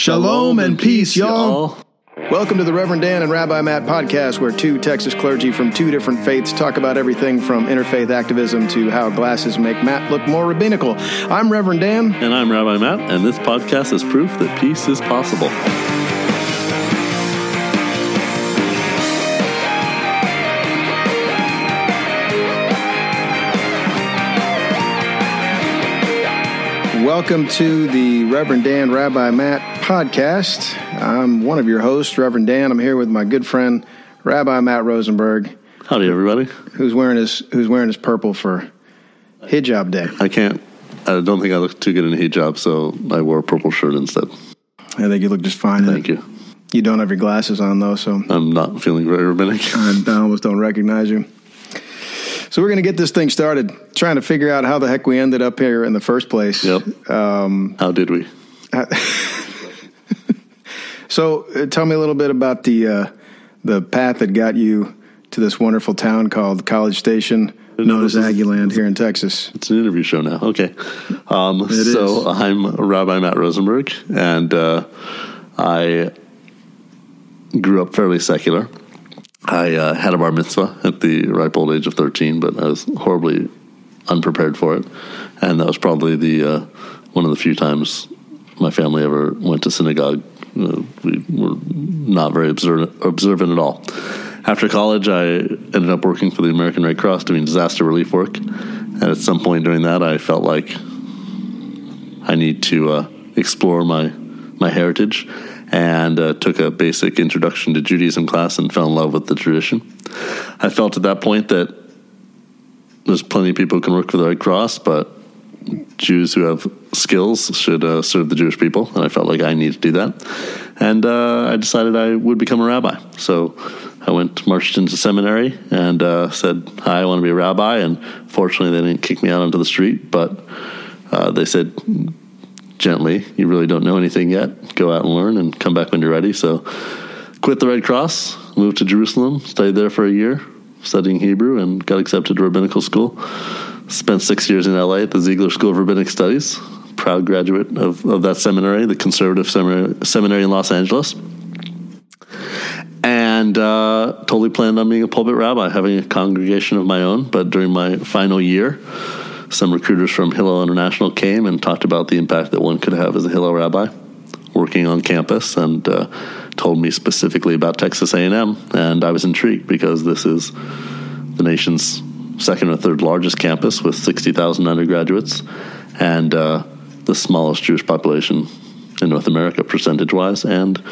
Shalom and peace, y'all. Welcome to the Reverend Dan and Rabbi Matt podcast, where two Texas clergy from two different faiths talk about everything from interfaith activism to how glasses make Matt look more rabbinical. I'm Reverend Dan. And I'm Rabbi Matt, and this podcast is proof that peace is possible. Welcome to the Reverend Dan Rabbi Matt podcast. I'm one of your hosts, Reverend Dan. I'm here with my good friend Rabbi Matt Rosenberg, Howdy, everybody. who's wearing his who's wearing his purple for hijab day. I can't, I don't think I look too good in a hijab, so I wore a purple shirt instead. I think you look just fine. Thank you. You don't have your glasses on though, so I'm not feeling very rabbinic. I almost don't recognize you. So we're going to get this thing started, trying to figure out how the heck we ended up here in the first place. Yep. Um, How did we? so uh, tell me a little bit about the uh, the path that got you to this wonderful town called College Station, known as Aggieland here in Texas. It's an interview show now. Okay. Um, so is. I'm Rabbi Matt Rosenberg, and uh, I grew up fairly secular. I uh, had a bar mitzvah at the ripe old age of 13, but I was horribly unprepared for it. And that was probably the uh, one of the few times my family ever went to synagogue. Uh, we were not very observant, observant at all. After college, I ended up working for the American Red Cross doing disaster relief work. And at some point during that, I felt like I need to uh, explore my my heritage, and uh, took a basic introduction to Judaism class and fell in love with the tradition. I felt at that point that there's plenty of people who can work for the Red Cross, but Jews who have skills should uh, serve the Jewish people, and I felt like I needed to do that. And uh, I decided I would become a rabbi. So I went marched into seminary and uh, said, "Hi, I want to be a rabbi." And fortunately, they didn't kick me out onto the street, but uh, they said gently, "You really don't know anything yet. Go out and learn, and come back when you're ready." So quit the Red Cross, moved to Jerusalem, stayed there for a year studying Hebrew, and got accepted to rabbinical school. Spent six years in LA at the Ziegler School of Rabbinic Studies. Proud graduate of, of that seminary, the conservative seminary, seminary in Los Angeles. And uh, totally planned on being a pulpit rabbi, having a congregation of my own. But during my final year, some recruiters from Hillel International came and talked about the impact that one could have as a Hillel rabbi working on campus and uh, told me specifically about Texas A&M and I was intrigued because this is the nation's second or third largest campus with 60,000 undergraduates and uh, the smallest Jewish population in North America percentage wise and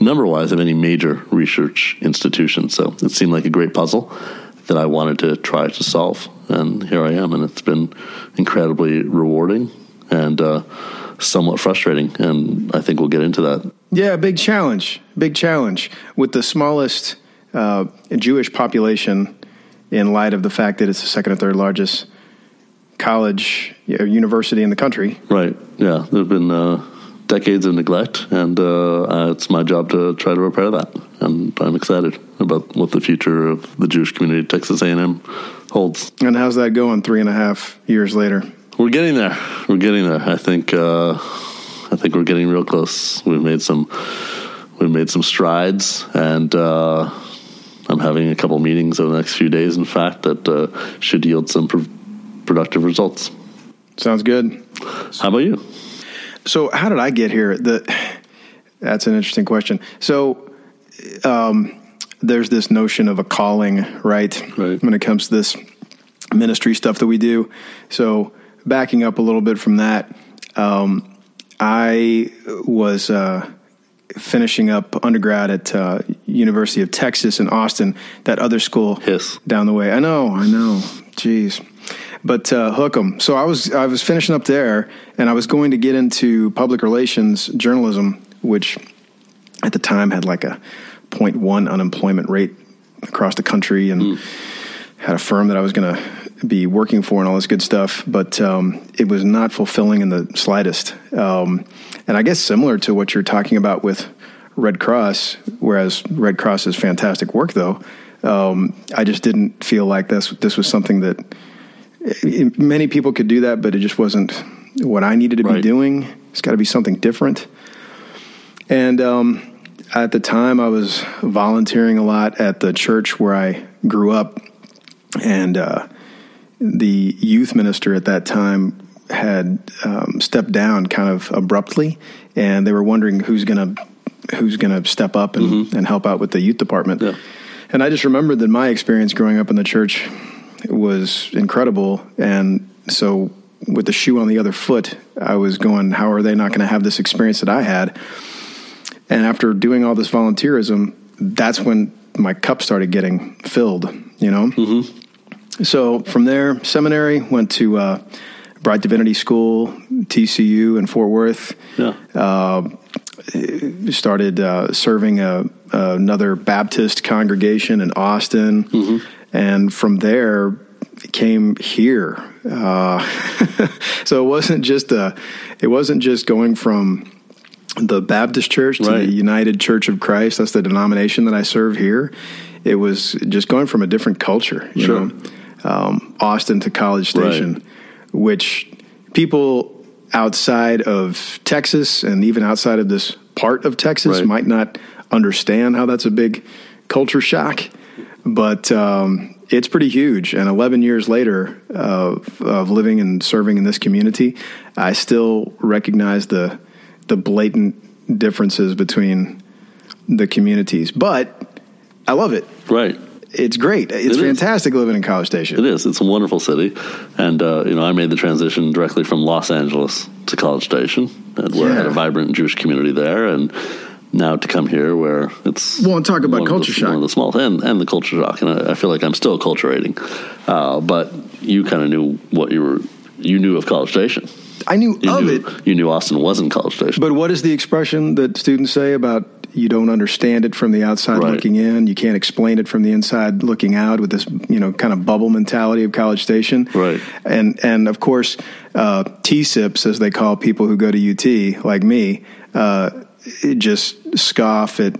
number wise of any major research institution. So it seemed like a great puzzle that I wanted to try to solve and here I am and it's been incredibly rewarding and uh, somewhat frustrating and I think we'll get into that Yeah, big challenge. Big challenge with the smallest uh, Jewish population in light of the fact that it's the second or third largest college uh, university in the country. Right. Yeah. There have been uh, decades of neglect, and uh, it's my job to try to repair that. And I'm excited about what the future of the Jewish community at Texas A&M holds. And how's that going three and a half years later? We're getting there. We're getting there. I think. Uh, I think we're getting real close. We've made some. We've made some strides, and uh, I'm having a couple meetings over the next few days. In fact, that uh, should yield some pr- productive results. Sounds good. How about you? So, how did I get here? The that's an interesting question. So, um, there's this notion of a calling, right? Right. When it comes to this ministry stuff that we do. So, backing up a little bit from that, um, I was uh, finishing up undergrad at uh, University of Texas in Austin, that other school Hiss. down the way. I know, I know. Jeez. But uh, hook 'em. So I was I was finishing up there, and I was going to get into public relations journalism, which at the time had like a 0.1 unemployment rate across the country, and had a firm that I was going to be working for and all this good stuff. But um, it was not fulfilling in the slightest. Um, and I guess similar to what you're talking about with Red Cross, whereas Red Cross is fantastic work, though. Um, I just didn't feel like this this was something that eh, many people could do that, but it just wasn't what I needed to be doing. It's got to be something different. And um, at the time, I was volunteering a lot at the church where I grew up, and uh, the youth minister at that time had um, stepped down kind of abruptly, and they were wondering who's going to who's going to step up and, and help out with the youth department. Yeah. And I just remembered that my experience growing up in the church was incredible, and so with the shoe on the other foot, I was going, how are they not going to have this experience that I had? And after doing all this volunteerism, that's when my cup started getting filled, you know? Mm-hmm. So from there, seminary, went to uh, Brite Divinity School, TCU in Fort Worth. Yeah. Uh, started uh, serving a, another Baptist congregation in Austin. And from there, came here. Uh, so it wasn't just a, it wasn't just going from the Baptist Church to Right. the United Church of Christ. That's the denomination that I serve here. It was just going from a different culture. You Sure. know, um, Austin to College Right. Station, which people outside of Texas and even outside of this part of Texas Right. might not understand how that's a big culture shock, but um, it's pretty huge. And 11 years later of, of living and serving in this community, I still recognize the the blatant differences between the communities. But I love it. Right. It's great. It's is. fantastic living in College Station. It is. It's a wonderful city, and uh, you know I made the transition directly from Los Angeles to College Station, and where I had a vibrant Jewish community there, and now to come here where it's Well, and talk about culture the, shock. one of the small and and the culture shock, and I, I feel like I'm still culturating, uh, but you kind of knew what you were. You knew of College Station. I knew You of knew, it. You knew Austin wasn't College Station. But what is the expression that students say about you don't understand it from the outside Right. looking in? You can't explain it from the inside looking out with this, you know, kind of bubble mentality of College Station. Right. And and of course, uh, T-SIPs, as they call people who go to UT, like me, uh, just scoff at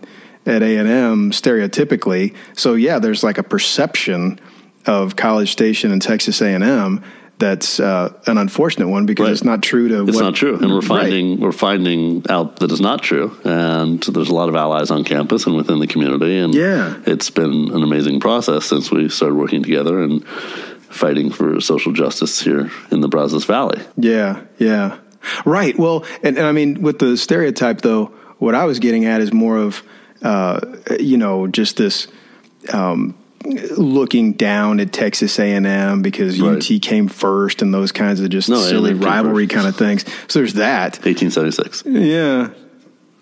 at A and M stereotypically. So yeah, there's like a perception of College Station and Texas A and M. That's uh, an unfortunate one because Right. it's not true to It's what, not true, and we're Right. finding we're finding out that it's not true. And there's a lot of allies on campus and within the community, and Yeah. it's been an amazing process since we started working together and fighting for social justice here in the Brazos Valley. Yeah, yeah. Right. Well, and, and I mean, with the stereotype, though, what I was getting at is more of, uh, you know, just this um, looking down at Texas A&M because Right. UT came first and those kinds of just No, silly A&M rivalry kind of things. So there's that. 1876. Yeah.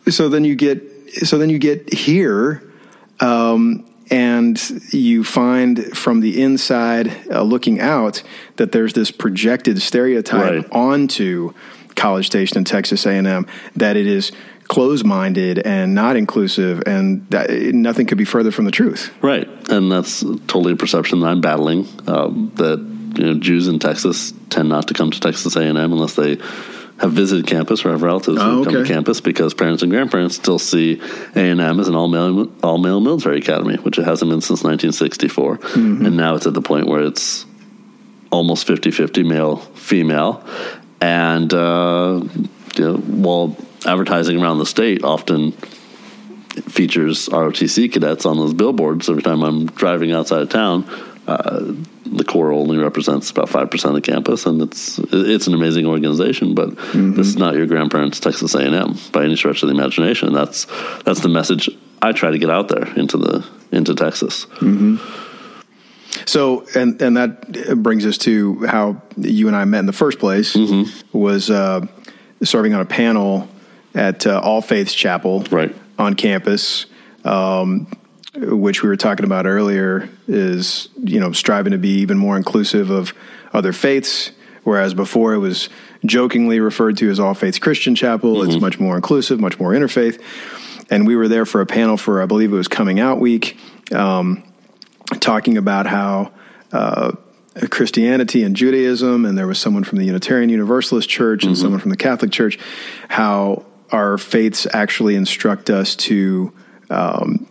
So then you get so then you get here, um, and you find from the inside uh, looking out that there's this projected stereotype Right. onto College Station and Texas A&M that it is closed-minded and not inclusive, and that nothing could be further from the truth. Right, and that's totally a perception that I'm battling. Um, that you know, Jews in Texas tend not to come to Texas A&M unless they have visited campus or have relatives Oh, who come to campus because parents and grandparents still see A&M as an all male all male military academy, which it hasn't been since 1964, Mm-hmm. and now it's at the point where it's almost 50-50 male female, and uh, you know, while advertising around the state often features ROTC cadets on those billboards every time I'm driving outside of town. Uh, the Corps only represents about five percent of the campus, and it's it's an amazing organization. But this is not your grandparents' Texas A&M by any stretch of the imagination. That's that's the message I try to get out there into the into Texas. So, and and that brings us to how you and I met in the first place. Mm-hmm. Was uh, serving on a panel at uh, All Faiths Chapel, Right. on campus, um, which we were talking about earlier. Is you know striving to be even more inclusive of other faiths, whereas before it was jokingly referred to as All Faiths Christian Chapel. It's much more inclusive, much more interfaith. And we were there for a panel for, I believe it was Coming Out Week. Um, talking about how uh, Christianity and Judaism, and there was someone from the Unitarian Universalist Church and someone from the Catholic Church, how our faiths actually instruct us to um,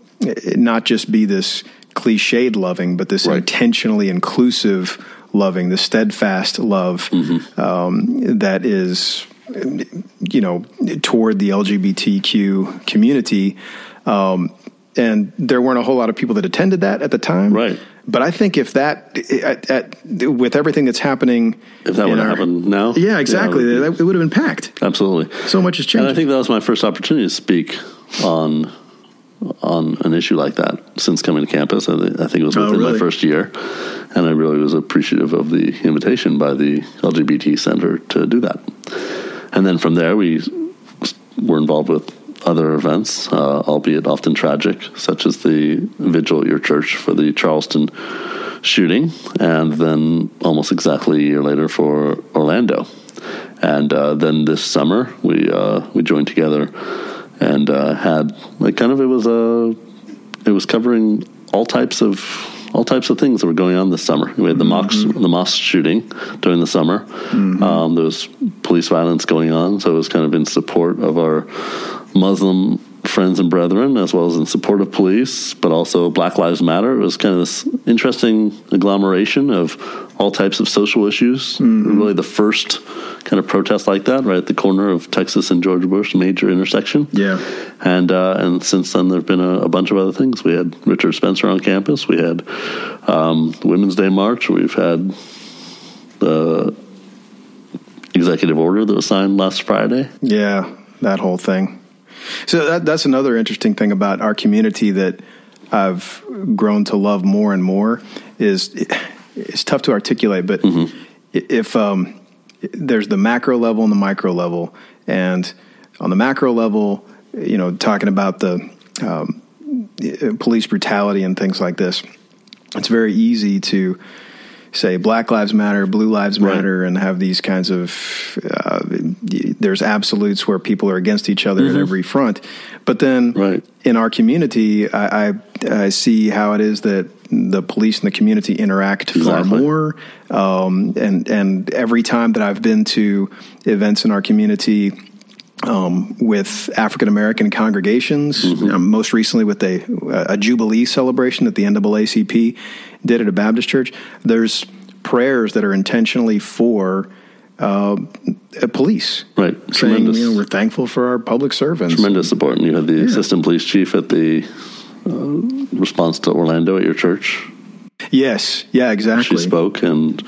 not just be this cliched loving, but this Right. intentionally inclusive loving, the steadfast love um, that is you know, toward the LGBTQ community. Um, and there weren't a whole lot of people that attended that at the time. Right. But I think if that, at, at, with everything that's happening, If that would have happened now, yeah, exactly, it would be- it would have been packed. absolutely. So much has changed. And. I think that was my first opportunity to speak on on an issue like that since coming to campus. I, think it was Oh, within really? my first year, and I really was appreciative of the invitation by the LGBT Center to do that. And then from there, we were involved with other events, uh, albeit often tragic, such as the vigil at your church for the Charleston shooting, and then almost exactly a year later for Orlando. And uh, then this summer, we uh, we joined together and uh, had like kind of it was a it was covering all types of all types of things that were going on this summer. We had the mosque the mosque shooting during the summer. Um, there was police violence going on, so it was kind of in support of our Muslim friends and brethren, as well as in support of police, but also Black Lives Matter. It was kind of this interesting agglomeration of all types of social issues. Really, the first kind of protest like that, right at the corner of Texas and George Bush, major intersection. Yeah. And uh, and since then, there've been a, a bunch of other things. We had Richard Spencer on campus. We had um, Women's Day March. We've had the executive order that was signed last Friday. Yeah, that whole thing. So that, that's another interesting thing about our community that I've grown to love more and more is it's tough to articulate, but if um, there's the macro level and the micro level, and on the macro level, you know, talking about the um, police brutality and things like this, it's very easy to say Black Lives Matter, Blue Lives Right. Matter, and have these kinds of uh, there's absolutes where people are against each other at every front. But then Right. in our community, I, I, I see how it is that the police and the community interact far Exactly. more. Um, and and every time that I've been to events in our community. Um, with African American congregations, um, most recently with a, a Jubilee celebration that the NAACP did at a Baptist church, there's prayers that are intentionally for uh, police. Right. Saying, Tremendous. you know, we're thankful for our public servants. Tremendous support. And you had the assistant police chief at the uh, response to Orlando at your church. Yes, yeah, exactly. She spoke, and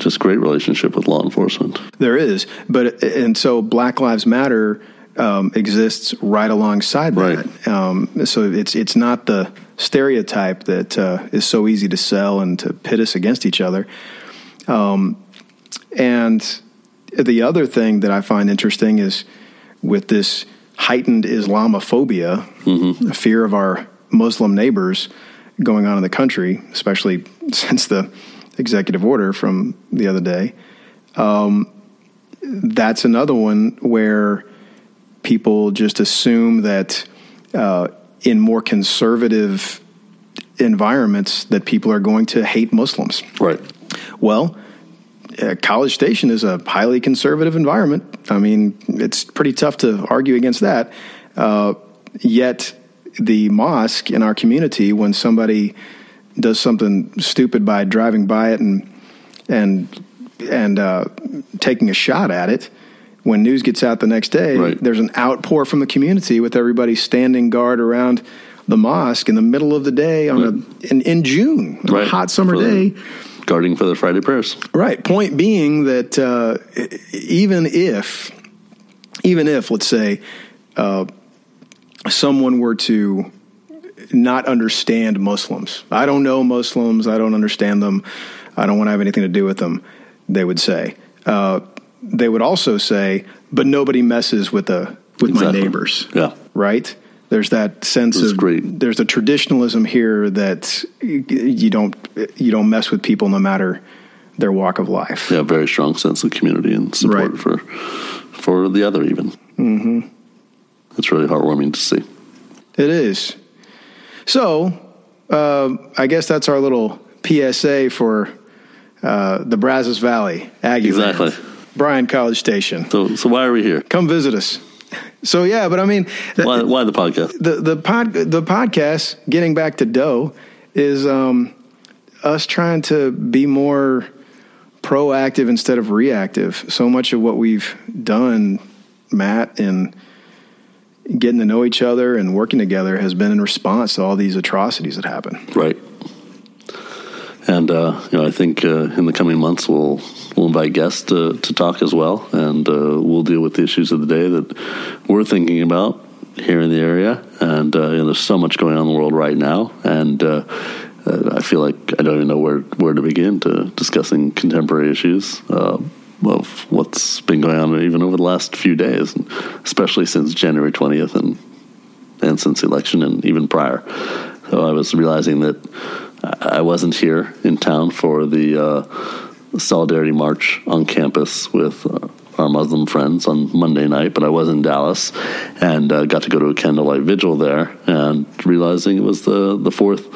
just great relationship with law enforcement. There is, but and so Black Lives Matter um, exists right alongside that. Right. Um, so it's it's not the stereotype that uh, is so easy to sell and to pit us against each other. Um, and the other thing that I find interesting is with this heightened Islamophobia, a fear of our Muslim neighbors going on in the country, especially since the executive order from the other day. Um, that's another one where people just assume that uh, in more conservative environments that people are going to hate Muslims. Right. Well, uh, College Station is a highly conservative environment. I mean, it's pretty tough to argue against that. Uh, yet, the mosque in our community, when somebody does something stupid by driving by it and and and uh, taking a shot at it, when news gets out the next day, Right. there's an outpour from the community with everybody standing guard around the mosque in the middle of the day on a in, in June, on a hot summer For the- day. Guarding for the Friday prayers. Right. Point being that uh, even if, even if, let's say, uh, someone were to not understand Muslims, I don't know Muslims, I don't understand them, I don't want to have anything to do with them, they would say. Uh, they would also say, but nobody messes with the with my neighbors Yeah. right? There's that sense That's of great. there's a traditionalism here that you don't you don't mess with people no matter their walk of life. Yeah. Very strong sense of community and support Right. for for the other even. Mm-hmm. It's really heartwarming to see. It is. So, uh, I guess that's our little PSA for uh, the Brazos Valley Aggie. Exactly. Bryan College Station. So, so why are we here? Come visit us. So yeah, but I mean, th- Why, why the podcast? the the pod the podcast getting back to dough is um, us trying to be more proactive instead of reactive. So much of what we've done, Matt, in getting to know each other and working together has been in response to all these atrocities that happen. Right. And uh, you know, I think uh, in the coming months we'll we'll invite guests to, to talk as well, and uh, we'll deal with the issues of the day that we're thinking about here in the area. And uh, you know, there's so much going on in the world right now, and uh, uh, I feel like I don't even know where where to begin to discussing contemporary issues. Of what's been going on even over the last few days, especially since January 20th and and since election and even prior. So I was realizing that I wasn't here in town for the uh, Solidarity March on campus with uh, our Muslim friends on Monday night, but I was in Dallas and uh, got to go to a candlelight vigil there, and realizing it was the the fourth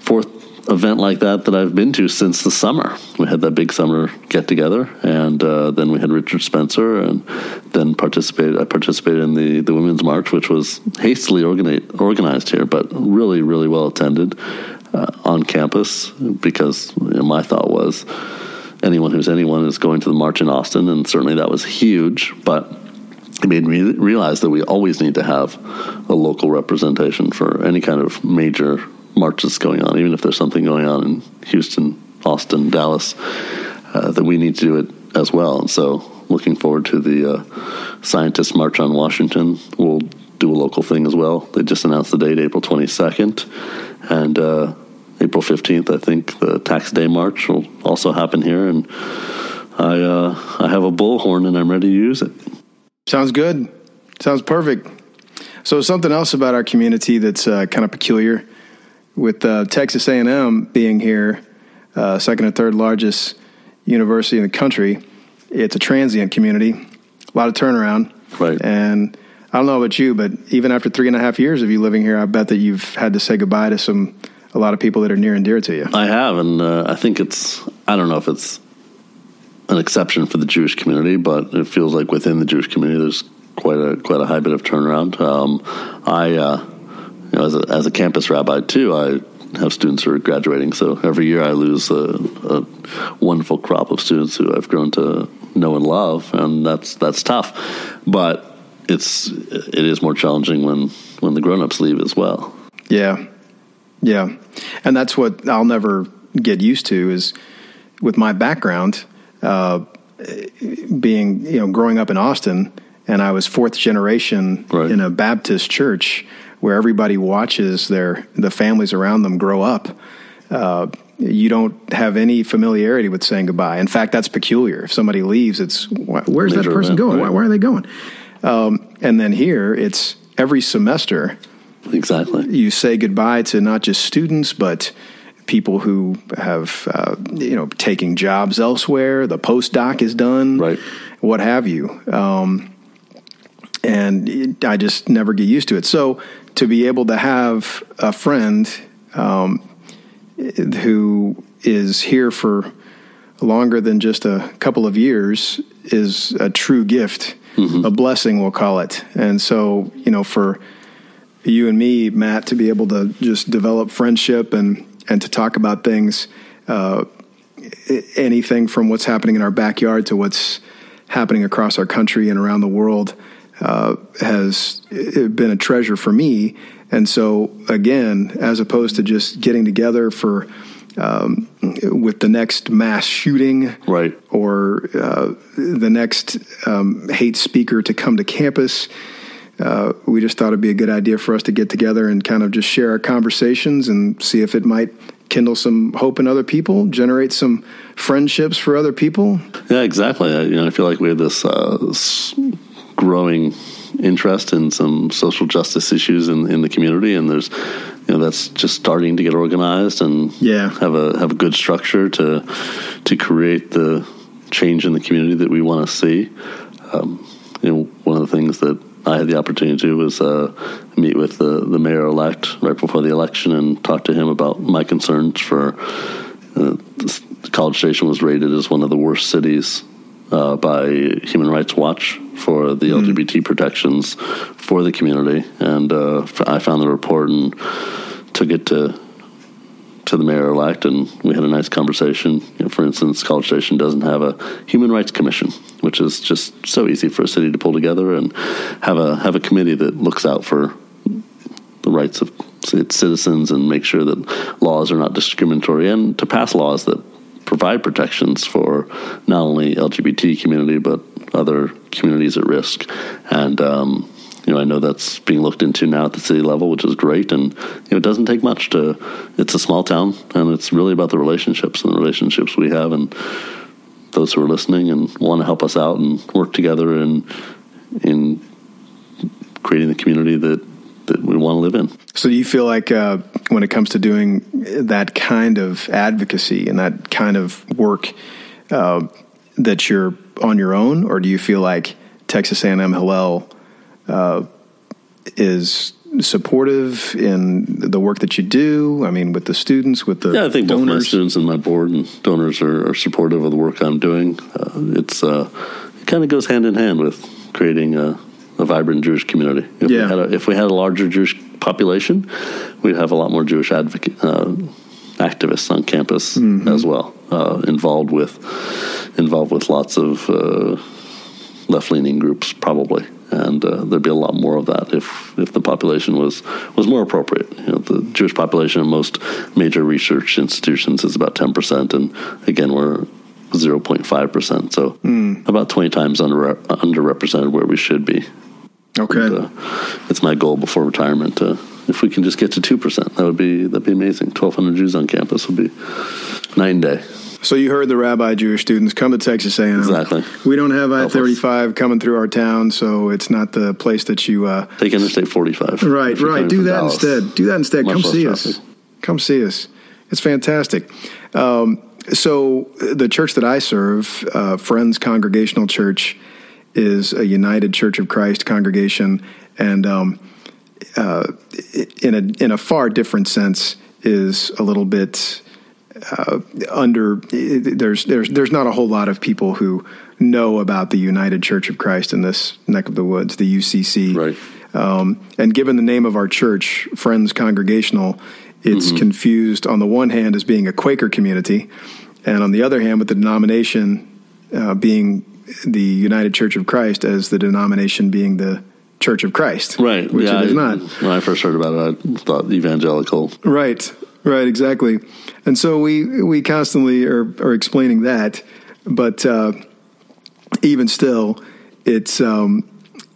fourth event like that that I've been to since the summer. We had that big summer get together, and uh, then we had Richard Spencer, and then participated. I participated in the the women's march, which was hastily organized organized here, but really really well attended uh, on campus because you know, my thought was anyone who's anyone is going to the march in Austin, and certainly that was huge. But it made me realize that we always need to have a local representation for any kind of major marches going on, even if there's something going on in Houston, Austin, Dallas, uh, that we need to do it as well. And so, looking forward to the uh, Scientist March on Washington. We'll do a local thing as well. They just announced the date, April 22nd. And uh, April 15th, I think the Tax Day March will also happen here. And I, uh, I have a bullhorn and I'm ready to use it. Sounds good. Sounds perfect. So something else about our community that's uh, kind of peculiar with uh, Texas A&M being here, uh, second or third largest university in the country. It's a transient community, a lot of turnaround. Right. And I don't know about you, but even after three and a half years of you living here, I bet that you've had to say goodbye to some a lot of people that are near and dear to you. I have, and uh, I think it's I don't know if it's an exception for the Jewish community, but it feels like within the Jewish community, there's quite a quite a high bit of turnaround. Um, I, uh, you know, as a, as a campus rabbi too, I have students who are graduating. So every year I lose a, a, wonderful crop of students who I've grown to know and love, and that's that's tough. But it's it is more challenging when when the grown-ups leave as well. Yeah. Yeah. And that's what I'll never get used to is with my background uh, being, you know, growing up in Austin and I was fourth generation right. in a Baptist church where everybody watches their the families around them grow up. Uh, you don't have any familiarity with saying goodbye. In fact, that's peculiar. If somebody leaves, it's where's that person going? Why, why, are they going? Um, and then here, it's every semester. Exactly. You say goodbye to not just students, but people who have, uh, you know, taking jobs elsewhere. The postdoc is done, right? What have you? Um, and it, I just never get used to it. So to be able to have a friend um, who is here for longer than just a couple of years is a true gift mm-hmm. a blessing, we'll call it. And so, you know, for you and me, Matt, to be able to just develop friendship and and to talk about things, uh, anything from what's happening in our backyard to what's happening across our country and around the world, uh, has been a treasure for me. And so, again, as opposed to just getting together for um, with the next mass shooting, right, or uh, the next um, hate speaker to come to campus. Uh, we just thought it'd be a good idea for us to get together and kind of just share our conversations and see if it might kindle some hope in other people, generate some friendships for other people. Yeah, exactly. I, you know, I feel like we have this uh, growing interest in some social justice issues in, in the community, and there's you know that's just starting to get organized and yeah. have a have a good structure to to create the change in the community that we want to see. Um, you know, one of the things that I had the opportunity to do was uh, meet with the, the mayor elect right before the election and talk to him about my concerns for. Uh, College Station was rated as one of the worst cities uh, by Human Rights Watch for the mm. LGBT protections for the community, and uh, I found the report and took it to to the mayor elect, and we had a nice conversation. You know, for instance, College Station doesn't have a human rights commission, which is just so easy for a city to pull together and have a have a committee that looks out for the rights of its citizens and make sure that laws are not discriminatory, and to pass laws that provide protections for not only LGBT community but other communities at risk. And um, you know, I know that's being looked into now at the city level, which is great. And you know, it doesn't take much to. It's a small town, and it's really about the relationships and the relationships we have, and those who are listening and want to help us out and work together in in creating the community that that we want to live in. So, do you feel like uh, when it comes to doing that kind of advocacy and that kind of work, uh, that you're on your own, or do you feel like Texas A&M Hillel uh, is supportive in the work that you do? I mean, with the students, with the yeah, I think donors? both my students and my board and donors are, are supportive of the work I'm doing. Uh, it's uh, it kind of goes hand in hand with creating a, a vibrant Jewish community. If Yeah. we had a, if we had a larger Jewish population, we'd have a lot more Jewish advocate. Uh, activists on campus as well uh, involved with involved with lots of uh, left leaning groups probably, and uh, there'd be a lot more of that if if the population was was more appropriate. You know, the Jewish population in most major research institutions is about ten percent, and again we're. 0.5%, so about 20 times under underrepresented where we should be. Okay. Uh, it's my goal before retirement. Uh, if we can just get to 2%, that would be that'd be amazing. 1,200 Jews on campus would be night and day. So you heard the rabbi Jewish students come to Texas A&M. Exactly. We don't have I-35 coming through our town, so it's not the place that you. Uh, Take Interstate 45. right, right. Do that Dallas. instead. Do that instead. Much Come see us. Come see us. It's fantastic. Um, so the church that I serve, uh, Friends Congregational Church, is a United Church of Christ congregation, and um, uh, in a in a far different sense, is a little bit uh, under. There's there's there's not a whole lot of people who know about the United Church of Christ in this neck of the woods, the UCC. Right. Um, and given the name of our church, Friends Congregational, it's confused on the one hand as being a Quaker community, and on the other hand, with the denomination uh, being the United Church of Christ as the denomination being the Church of Christ. Right. Which yeah, it is not. When I first heard about it, I thought evangelical. Right, right, exactly. And so we we constantly are, are explaining that, but uh, even still, it's um,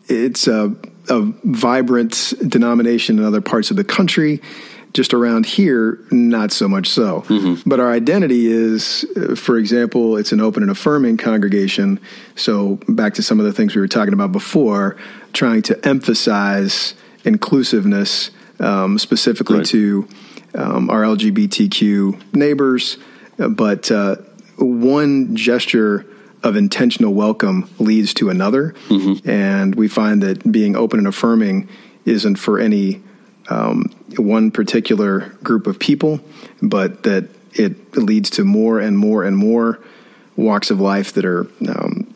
it's a, a vibrant denomination in other parts of the country. Just around here, not so much so. But our identity is, uh, for example, it's an open and affirming congregation. So back to some of the things we were talking about before, trying to emphasize inclusiveness, um, specifically Right. to um, our LGBTQ neighbors. Uh, But uh, one gesture of intentional welcome leads to another. And we find that being open and affirming isn't for any um, one particular group of people, but that it leads to more and more and more walks of life that are um,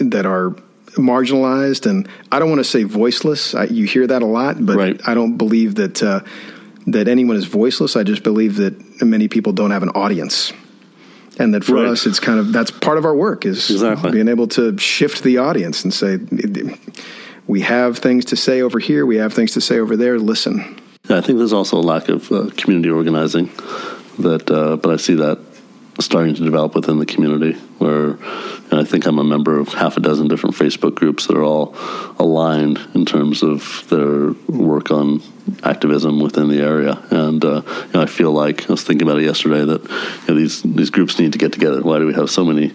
that are marginalized. And I don't want to say voiceless. I, you hear that a lot, but Right. I don't believe that uh, that anyone is voiceless. I just believe that many people don't have an audience. And that for Right. us, it's kind of that's part of our work is Exactly. being able to shift the audience and say, we have things to say over here, we have things to say over there. Listen, Yeah, I think there's also a lack of uh, community organizing. That, uh, but I see that starting to develop within the community. Where I think I'm a member of half a dozen different Facebook groups that are all aligned in terms of their work on activism within the area. And uh, you know, I feel like I was thinking about it yesterday that you know, these these groups need to get together. Why do we have so many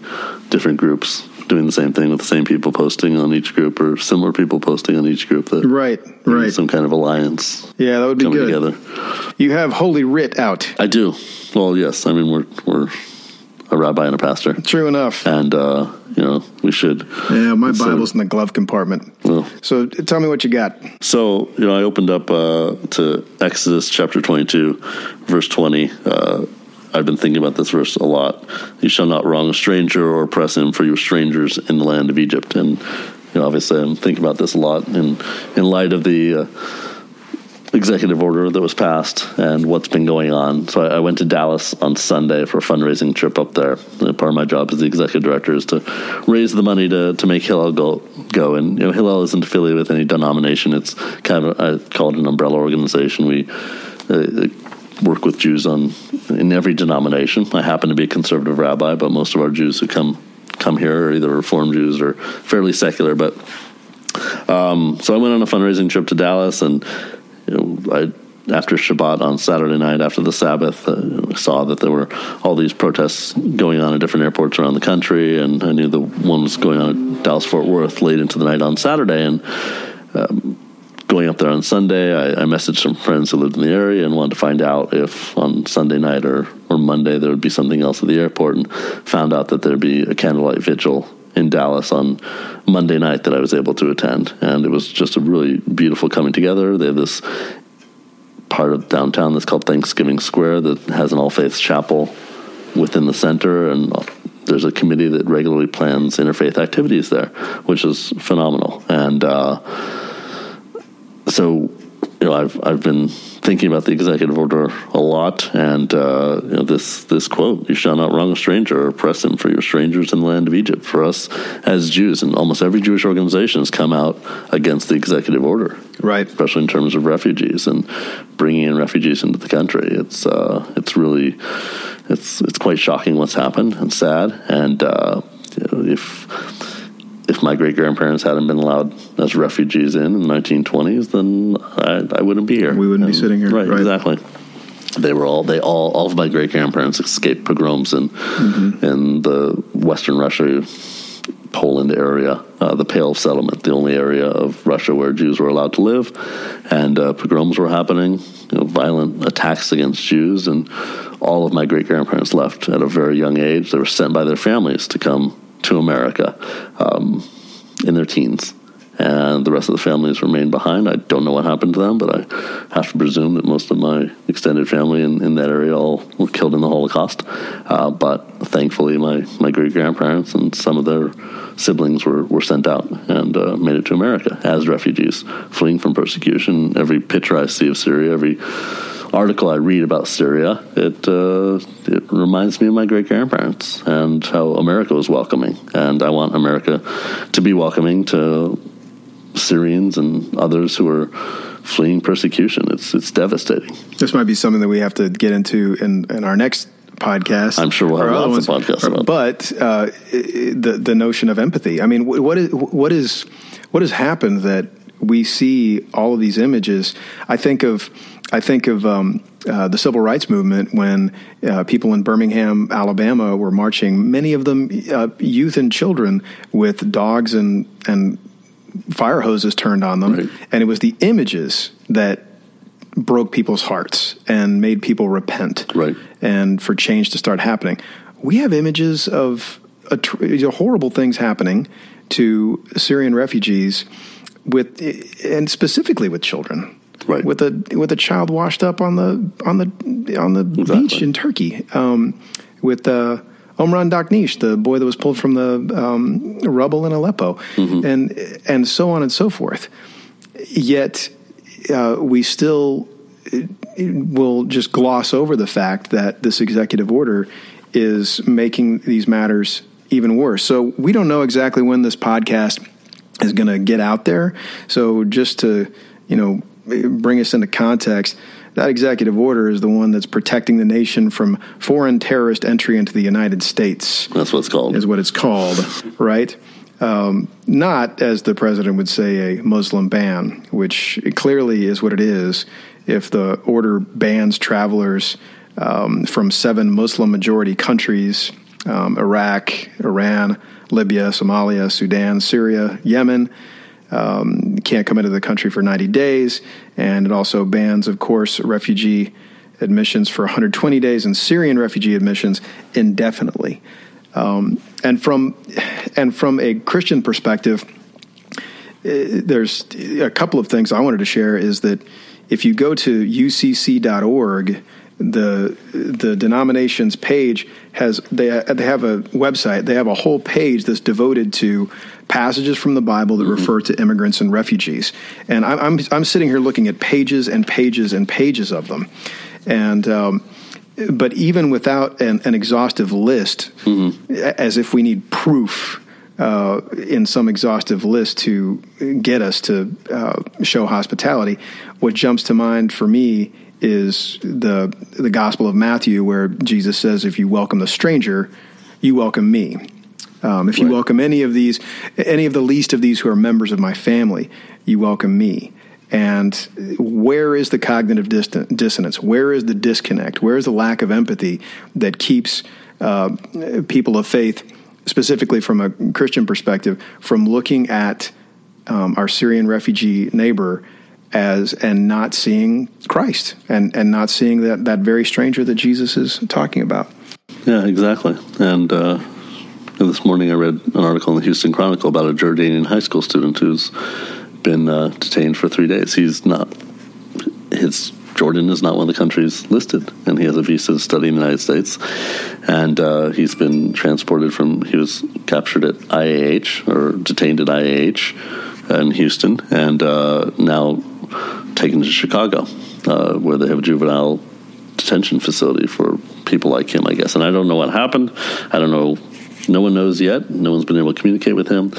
different groups? Doing the same thing with the same people posting on each group, or similar people posting on each group. That right, right, some kind of alliance yeah, that would be coming good. together. You have Holy Writ out. I do. Well, yes. I mean, we're we're a rabbi and a pastor, True enough. and uh, you know we should. Yeah, my So- Bible's in the glove compartment. Well, So tell me what you got. so you know, I opened up uh, to Exodus chapter twenty-two, verse twenty. Uh, I've been thinking about this verse a lot. You shall not wrong a stranger or oppress him, for you are strangers in the land of Egypt. And you know, obviously, I'm thinking about this a lot in in light of the. Uh, executive order that was passed and what's been going on. So I, I, went to Dallas on Sunday for a fundraising trip up there. Part of my job as the executive director is to raise the money to, to make Hillel go, go. And you know, Hillel isn't affiliated with any denomination. It's kind of I call it an umbrella organization. We uh, work with Jews on in every denomination. I happen to be a conservative rabbi, but most of our Jews who come come here are either Reform Jews or fairly secular. But um, so I went on a fundraising trip to Dallas and you know, I after Shabbat on Saturday night after the Sabbath, uh, saw that there were all these protests going on at different airports around the country, and I knew the one was going on at Dallas Fort Worth late into the night on Saturday, and. Um, going up there on Sunday, I, I, messaged some friends who lived in the area and wanted to find out if on Sunday night or, or Monday there would be something else at the airport, and found out that there'd be a candlelight vigil in Dallas on Monday night that I was able to attend, and it was just a really beautiful coming together. They have this part of downtown that's called Thanksgiving Square that has an all faiths chapel within the center, and there's a committee that regularly plans interfaith activities there, which is phenomenal. And uh, so, you know, I've I've been thinking about the executive order a lot, and uh, you know, this this quote: "You shall not wrong a stranger or oppress him, for your strangers in the land of Egypt." For us as Jews, and almost every Jewish organization has come out against the executive order, right? Especially in terms of refugees and bringing in refugees into the country. It's uh, it's really it's it's quite shocking what's happened and sad, and uh, you know, if if my great grandparents hadn't been allowed as refugees in in the 1920s, then I, I wouldn't be here. We wouldn't and, be sitting here. Right, right, exactly. They were all they all all of my great grandparents escaped pogroms in mm-hmm. in the Western Russia, Poland area, uh, the Pale of settlement, the only area of Russia where Jews were allowed to live, and uh, pogroms were happening, you know, violent attacks against Jews, and all of my great grandparents left at a very young age. They were sent by their families to come to America um, in their teens. And the rest of the families remained behind. I don't know what happened to them, but I have to presume that most of my extended family in, in that area all were killed in the Holocaust. Uh, but thankfully, my, my great grandparents and some of their siblings were, were sent out and uh, made it to America as refugees, fleeing from persecution. Every picture I see of Syria, every article I read about Syria, it uh, it reminds me of my great grandparents and how America was welcoming, and I want America to be welcoming to Syrians and others who are fleeing persecution. It's it's devastating. This might be something that we have to get into in, in our next podcast. I'm sure we'll have lots ones, of podcasts about. But uh, the the notion of empathy. I mean, what is what is what has happened that we see all of these images? I think of I think of um, uh, the civil rights movement when uh, people in Birmingham, Alabama, were marching. Many of them, uh, youth and children, with dogs and and fire hoses turned on them, right. and it was the images that broke people's hearts and made people repent, right. and for change to start happening. We have images of tr- horrible things happening to Syrian refugees, with and specifically with children right. with a with a child washed up on the on the on the exactly. beach in Turkey, um, with uh, Omran Daqneesh, the boy that was pulled from the um, rubble in Aleppo, mm-hmm. and and so on and so forth. Yet uh, we still uh, will just gloss over the fact that this executive order is making these matters even worse. So we don't know exactly when this podcast is going to get out there. So just to you know bring us into context, that executive order is the one that's protecting the nation from foreign terrorist entry into the United States. That's what it's called. Is what it's called, right? Um, not, as the president would say, a Muslim ban, which clearly is what it is. If the order bans travelers um, from seven Muslim majority countries um, Iraq, Iran, Libya, Somalia, Sudan, Syria, Yemen um, can't come into the country for 90 days. And it also bans, of course, refugee admissions for 120 days and Syrian refugee admissions indefinitely. Um, and from and from a Christian perspective, uh, there's a couple of things I wanted to share. Is that if you go to ucc.org the the denomination's page has they they have a website. They have a whole page that's devoted to passages from the Bible that mm-hmm. refer to immigrants and refugees. And I'm, I'm I'm sitting here looking at pages and pages and pages of them, and. Um, but even without an, an exhaustive list, mm-hmm. as if we need proof uh, in some exhaustive list to get us to uh, show hospitality, what jumps to mind for me is the the Gospel of Matthew, where Jesus says, "If you welcome the stranger, you welcome me." Um, if right. you welcome any of these, any of the least of these who are members of my family, you welcome me. And where is the cognitive dissonance? Where is the disconnect? Where is the lack of empathy that keeps uh, people of faith, specifically from a Christian perspective, from looking at um, our Syrian refugee neighbor as and not seeing Christ and, and not seeing that, that very stranger that Jesus is talking about? Yeah, exactly. And uh, this morning I read an article in the Houston Chronicle about a Jordanian high school student who's been uh, detained for three days. He's not his Jordan is not one of the countries listed, and he has a visa to study in the United States. And uh, he's been transported from, he was captured at IAH or detained at IAH in Houston, and uh, now taken to Chicago, uh, where they have a juvenile detention facility for people like him, I guess. And I don't know what happened. I don't know no one knows yet. No one's been able to communicate with him.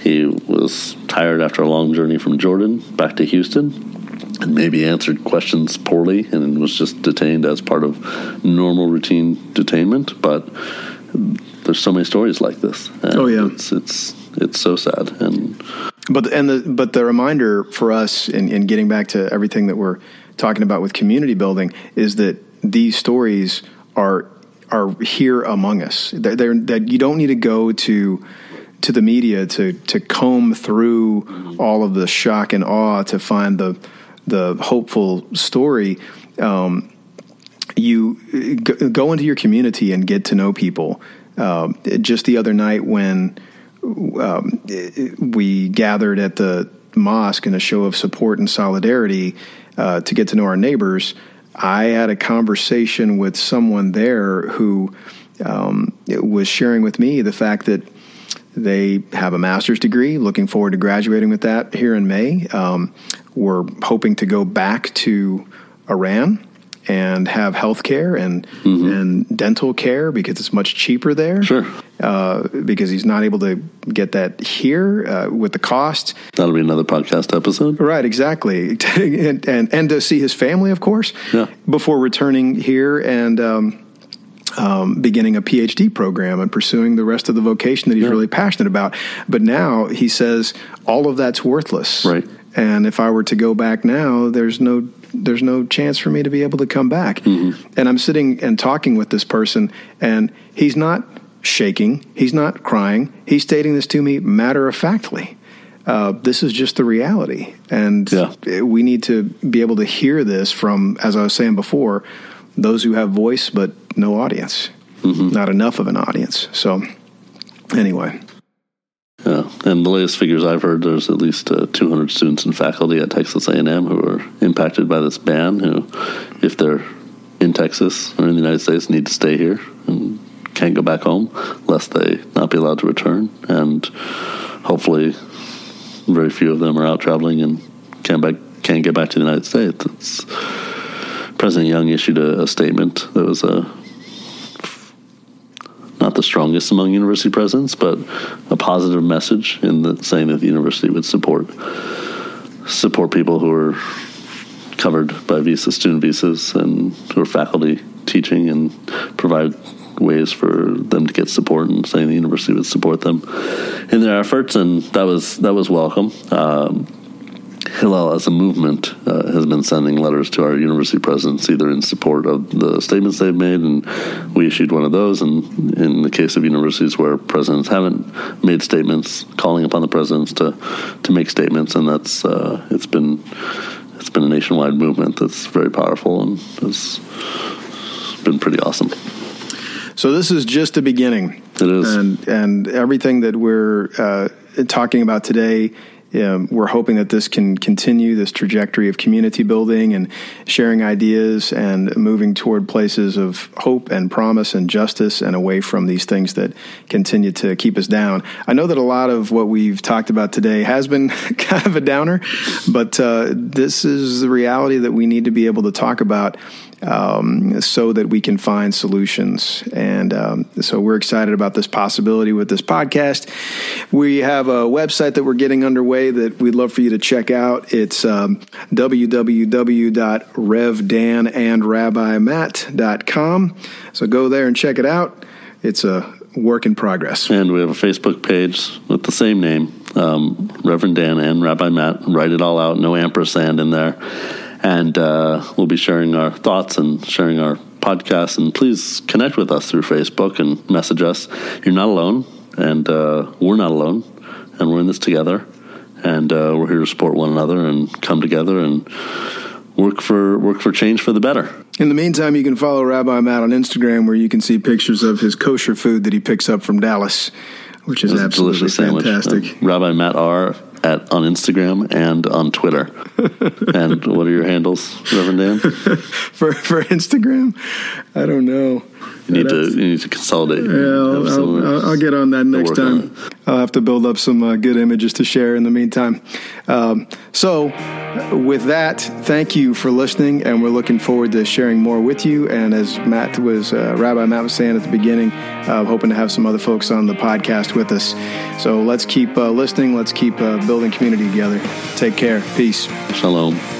He was tired after a long journey from Jordan back to Houston and maybe answered questions poorly and was just detained as part of normal routine detainment. But there's so many stories like this. oh yeah, it's it's it's so sad and. But and the but the reminder for us in, in getting back to everything that we're talking about with community building is that these stories are are here among us. They're, they're, that you don't need to go to to the media to to comb through all of the shock and awe to find the the hopeful story. Um, you go into your community and get to know people. Uh, just the other night when um, we gathered at the mosque in a show of support and solidarity uh, to get to know our neighbors, I had a conversation with someone there who um, was sharing with me the fact that they have a master's degree, looking forward to graduating with that here in May. Um, we're hoping to go back to Iran and have health care and mm-hmm. and dental care because it's much cheaper there. Sure. Uh, because he's not able to get that here uh, with the cost. That'll be another podcast episode. Right, exactly, and, and, and to see his family, of course. Yeah. Before returning here and. Um, um, beginning a PhD program and pursuing the rest of the vocation that he's yeah. really passionate about. But now he says all of that's worthless. Right. And if I were to go back now, there's no there's no chance for me to be able to come back. Mm-hmm. And I'm sitting and talking with this person, and he's not shaking, he's not crying. He's stating this to me matter of factly. Uh, this is just the reality, and yeah. we need to be able to hear this from, as I was saying before, those who have voice but no audience, mm-hmm. not enough of an audience. So, anyway. Yeah, and the latest figures I've heard, there's at least uh, 200 students and faculty at Texas A&M who are impacted by this ban. Who, if they're in Texas or in the United States, need to stay here and can't go back home, lest they not be allowed to return. And hopefully, very few of them are out traveling and can't back can't get back to the United States. It's, President Young issued a, a statement that was a not the strongest among university presidents, but a positive message in the, saying that the university would support support people who are covered by visa student visas and who are faculty teaching and provide ways for them to get support and saying the university would support them in their efforts and that was that was welcome um, Hillel, as a movement, uh, has been sending letters to our university presidents, either in support of the statements they've made, and we issued one of those. And in the case of universities where presidents haven't made statements, calling upon the presidents to to make statements, and that's uh, it's been it's been a nationwide movement that's very powerful and has been pretty awesome. So this is just the beginning. It is, and and everything that we're uh, talking about today um, we're hoping that this can continue this trajectory of community building and sharing ideas and moving toward places of hope and promise and justice and away from these things that continue to keep us down. I know that a lot of what we've talked about today has been kind of a downer, but uh, this is the reality that we need to be able to talk about um, so that we can find solutions. And um, so we're excited about this possibility with this podcast. We have a website that we're getting underway that we'd love for you to check out. It's um, www.revdanandrabbimatt.com. So go there and check it out. It's a work in progress. And we have a Facebook page with the same name, um, Reverend Dan and Rabbi Matt. Write it all out, no ampersand in there and uh, we'll be sharing our thoughts and sharing our podcast. And please connect with us through Facebook and message us. You're not alone, and uh, we're not alone, and we're in this together, and uh, we're here to support one another and come together and work for work for change for the better. In the meantime, you can follow Rabbi Matt on Instagram, where you can see pictures of his kosher food that he picks up from Dallas, which is absolutely fantastic. Rabbi Matt R at on Instagram and on Twitter. and what are your handles, Reverend Dan? for for Instagram, I don't know. You need to you need to consolidate. Yeah, I'll, I'll, I'll, get on that next time. I'll have to build up some uh, good images to share in the meantime. Um, so, with that, thank you for listening, and we're looking forward to sharing more with you. And as Matt was, uh, Rabbi Matt was saying at the beginning, uh, hoping to have some other folks on the podcast with us. So let's keep uh, listening. Let's keep uh, building community together. Take care. Peace. Shalom.